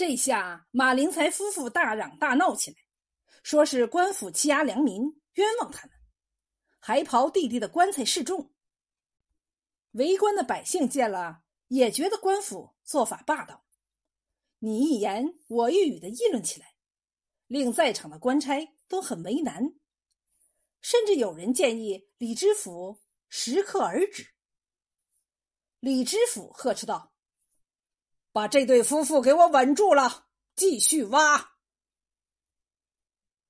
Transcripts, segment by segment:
这下马灵才夫妇大嚷大闹起来，说是官府欺压良民，冤枉他们，还刨弟弟的棺材示众。围观的百姓见了，也觉得官府做法霸道，你一言我一语的议论起来，令在场的官差都很为难。甚至有人建议李知府适可而止。李知府呵斥道：“把这对夫妇给我稳住了，继续挖。”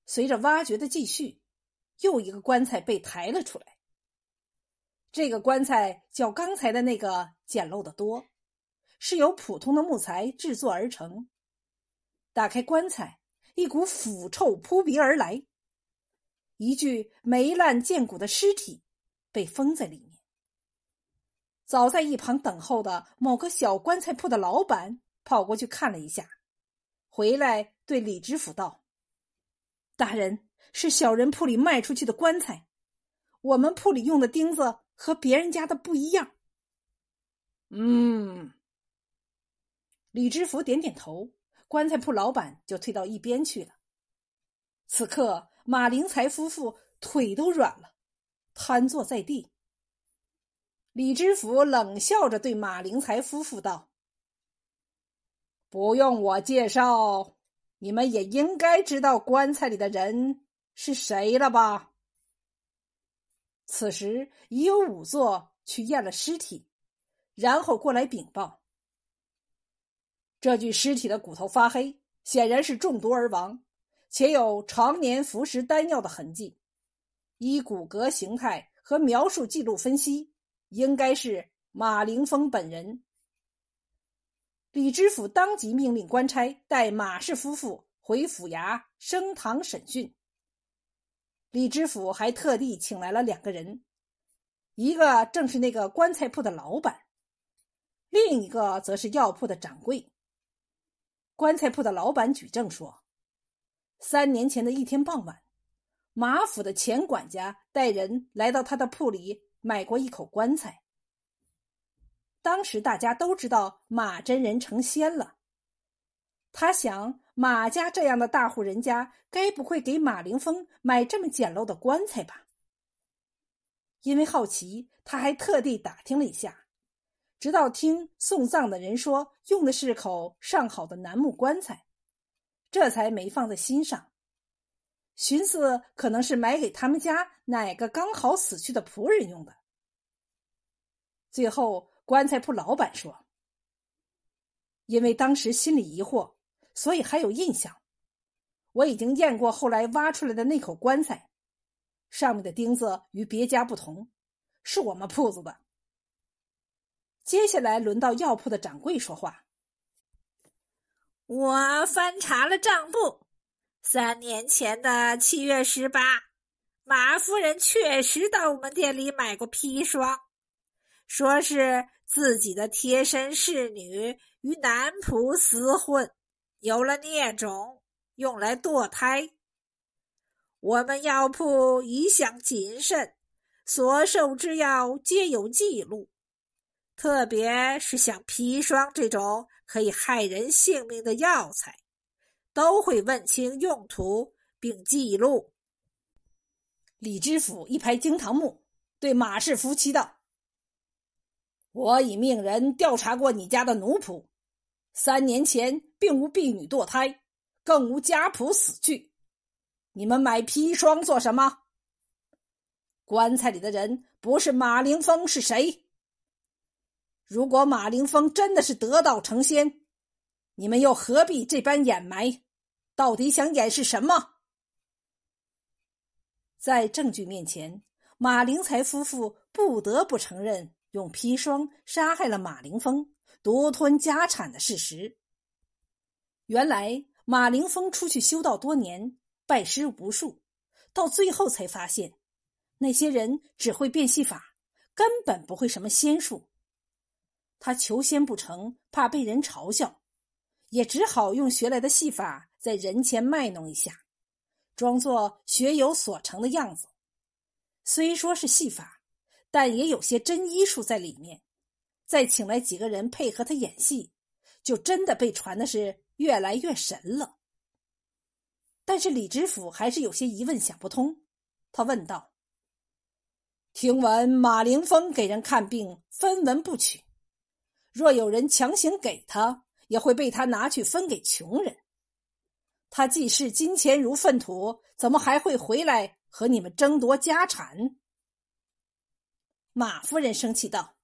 随着挖掘的继续，又一个棺材被抬了出来。这个棺材较刚才的那个简陋的多，是由普通的木材制作而成。打开棺材，一股腐臭扑鼻而来。一具霉烂见骨的尸体被封在里面。早在一旁等候的某个小棺材铺的老板跑过去看了一下，回来对李知府道：“大人，是小人铺里卖出去的棺材，我们铺里用的钉子和别人家的不一样。”嗯，李知府点点头，棺材铺老板就退到一边去了。此刻。马灵才夫妇腿都软了，瘫坐在地。李知府冷笑着对马灵才夫妇道：“不用我介绍，你们也应该知道棺材里的人是谁了吧？”此时已有仵作去验了尸体，然后过来禀报：这具尸体的骨头发黑，显然是中毒而亡。且有常年服食丹药的痕迹，依骨骼形态和描述记录分析，应该是马凌峰本人。李知府当即命令官差带马氏夫妇回府衙升堂审讯。李知府还特地请来了两个人，一个正是那个棺材铺的老板，另一个则是药铺的掌柜。棺材铺的老板举证说。三年前的一天傍晚，马府的前管家带人来到他的铺里买过一口棺材。当时大家都知道马真人成仙了，他想马家这样的大户人家，该不会给马凌风买这么简陋的棺材吧？因为好奇，他还特地打听了一下，直到听送葬的人说用的是口上好的楠木棺材。这才没放在心上，寻思可能是买给他们家哪个刚好死去的仆人用的。最后，棺材铺老板说：“因为当时心里疑惑，所以还有印象。我已经验过后来挖出来的那口棺材，上面的钉子与别家不同，是我们铺子的。”接下来轮到药铺的掌柜说话。我翻查了账簿，三年前的七月十八，马夫人确实到我们店里买过砒霜，说是自己的贴身侍女与男仆厮混，有了孽种，用来堕胎。我们药铺一向谨慎，所售之药皆有记录，特别是像砒霜这种。可以害人性命的药材，都会问清用途并记录。李知府一拍惊堂木，对马氏夫妻道：“我已命人调查过你家的奴仆，三年前并无婢女堕胎，更无家仆死去。你们买砒霜做什么？棺材里的人不是马凌风是谁？”如果马凌风真的是得道成仙，你们又何必这般掩埋？到底想掩饰什么？在证据面前，马灵才夫妇不得不承认用砒霜杀害了马凌风、独吞家产的事实。原来，马凌风出去修道多年，拜师无数，到最后才发现，那些人只会变戏法，根本不会什么仙术。他求仙不成，怕被人嘲笑，也只好用学来的戏法在人前卖弄一下，装作学有所成的样子。虽说是戏法，但也有些真医术在里面。再请来几个人配合他演戏，就真的被传的是越来越神了。但是李知府还是有些疑问想不通，他问道：“听闻马凌风给人看病分文不取，若有人强行给他，也会被他拿去分给穷人。他既视金钱如粪土，怎么还会回来和你们争夺家产？”马夫人生气道：“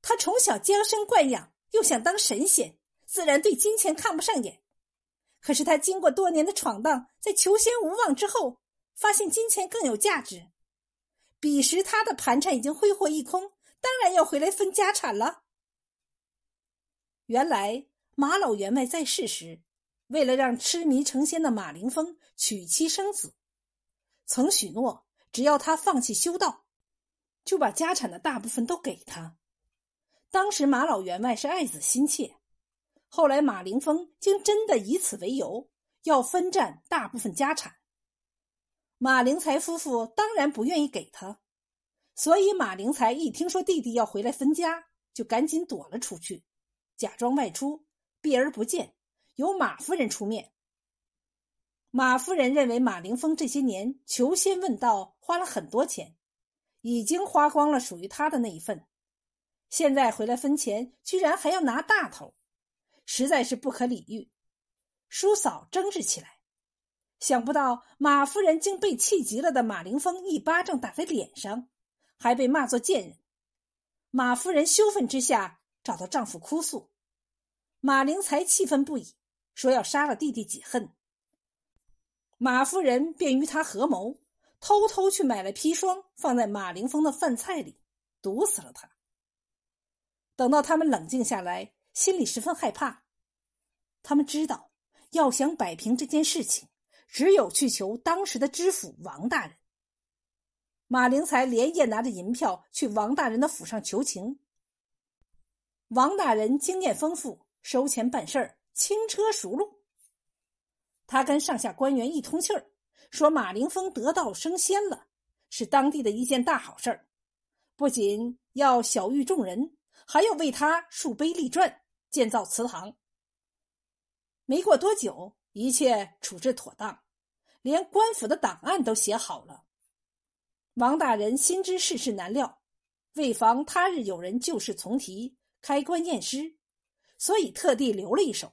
他从小娇生惯养，又想当神仙，自然对金钱看不上眼。”可是他经过多年的闯荡，在求仙无望之后，发现金钱更有价值。彼时他的盘缠已经挥霍一空，当然要回来分家产了。原来马老员外在世时，为了让痴迷成仙的马凌风娶妻生子，曾许诺只要他放弃修道，就把家产的大部分都给他。当时马老员外是爱子心切。后来，马凌风竟真的以此为由要分占大部分家产。马灵才夫妇当然不愿意给他，所以马灵才一听说弟弟要回来分家，就赶紧躲了出去，假装外出，避而不见，由马夫人出面。马夫人认为马凌风这些年求仙问道花了很多钱，已经花光了属于他的那一份，现在回来分钱，居然还要拿大头。实在是不可理喻，叔嫂争执起来。想不到马夫人竟被气急了的马凌风一巴掌打在脸上，还被骂作贱人。马夫人羞愤之下找到丈夫哭诉，马灵才气愤不已，说要杀了弟弟解恨。马夫人便与他合谋，偷偷去买了砒霜，放在马凌风的饭菜里，毒死了他。等到他们冷静下来。心里十分害怕，他们知道要想摆平这件事情，只有去求当时的知府王大人。马灵才连夜拿着银票去王大人的府上求情。王大人经验丰富，收钱办事儿轻车熟路。他跟上下官员一通气儿，说马凌风得道升仙了，是当地的一件大好事儿，不仅要晓谕众人，还要为他树碑立传。建造祠堂。没过多久，一切处置妥当，连官府的档案都写好了。王大人心知世事难料，为防他日有人旧事重提，开棺验尸，所以特地留了一手。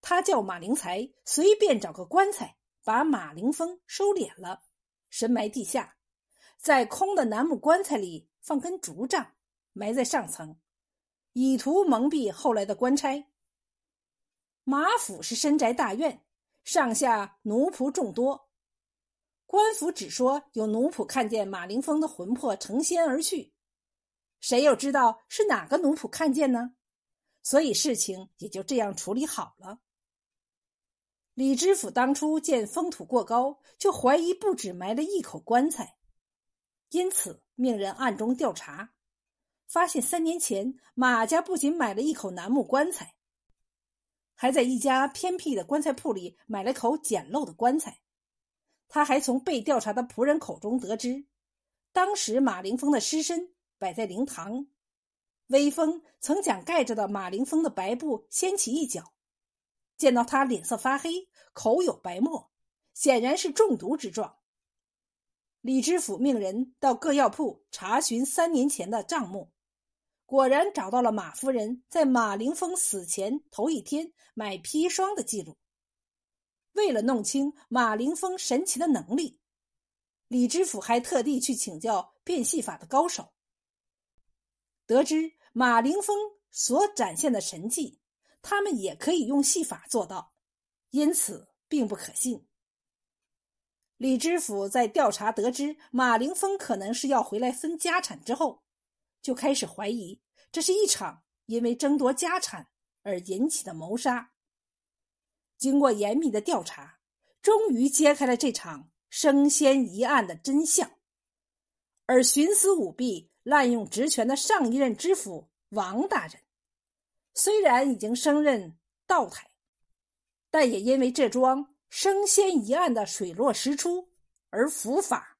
他叫马灵才随便找个棺材，把马凌风收敛了，深埋地下，在空的楠木棺材里放根竹杖，埋在上层。以图蒙蔽后来的官差。马府是深宅大院，上下奴仆众多。官府只说有奴仆看见马凌风的魂魄成仙而去，谁又知道是哪个奴仆看见呢？所以事情也就这样处理好了。李知府当初见风土过高，就怀疑不止埋了一口棺材，因此命人暗中调查。发现三年前马家不仅买了一口楠木棺材，还在一家偏僻的棺材铺里买了口简陋的棺材。他还从被调查的仆人口中得知，当时马凌风的尸身摆在灵堂，微风曾将盖着的马凌风的白布掀起一角，见到他脸色发黑，口有白沫，显然是中毒之状。李知府命人到各药铺查询三年前的账目。果然找到了马夫人在马凌风死前头一天买砒霜的记录。为了弄清马凌风神奇的能力，李知府还特地去请教变戏法的高手。得知马凌风所展现的神迹，他们也可以用戏法做到，因此并不可信。李知府在调查得知马凌风可能是要回来分家产之后。就开始怀疑，这是一场因为争夺家产而引起的谋杀。经过严密的调查，终于揭开了这场升仙一案的真相。而徇私舞弊、滥用职权的上一任知府王大人，虽然已经升任道台，但也因为这桩升仙一案的水落石出而伏法。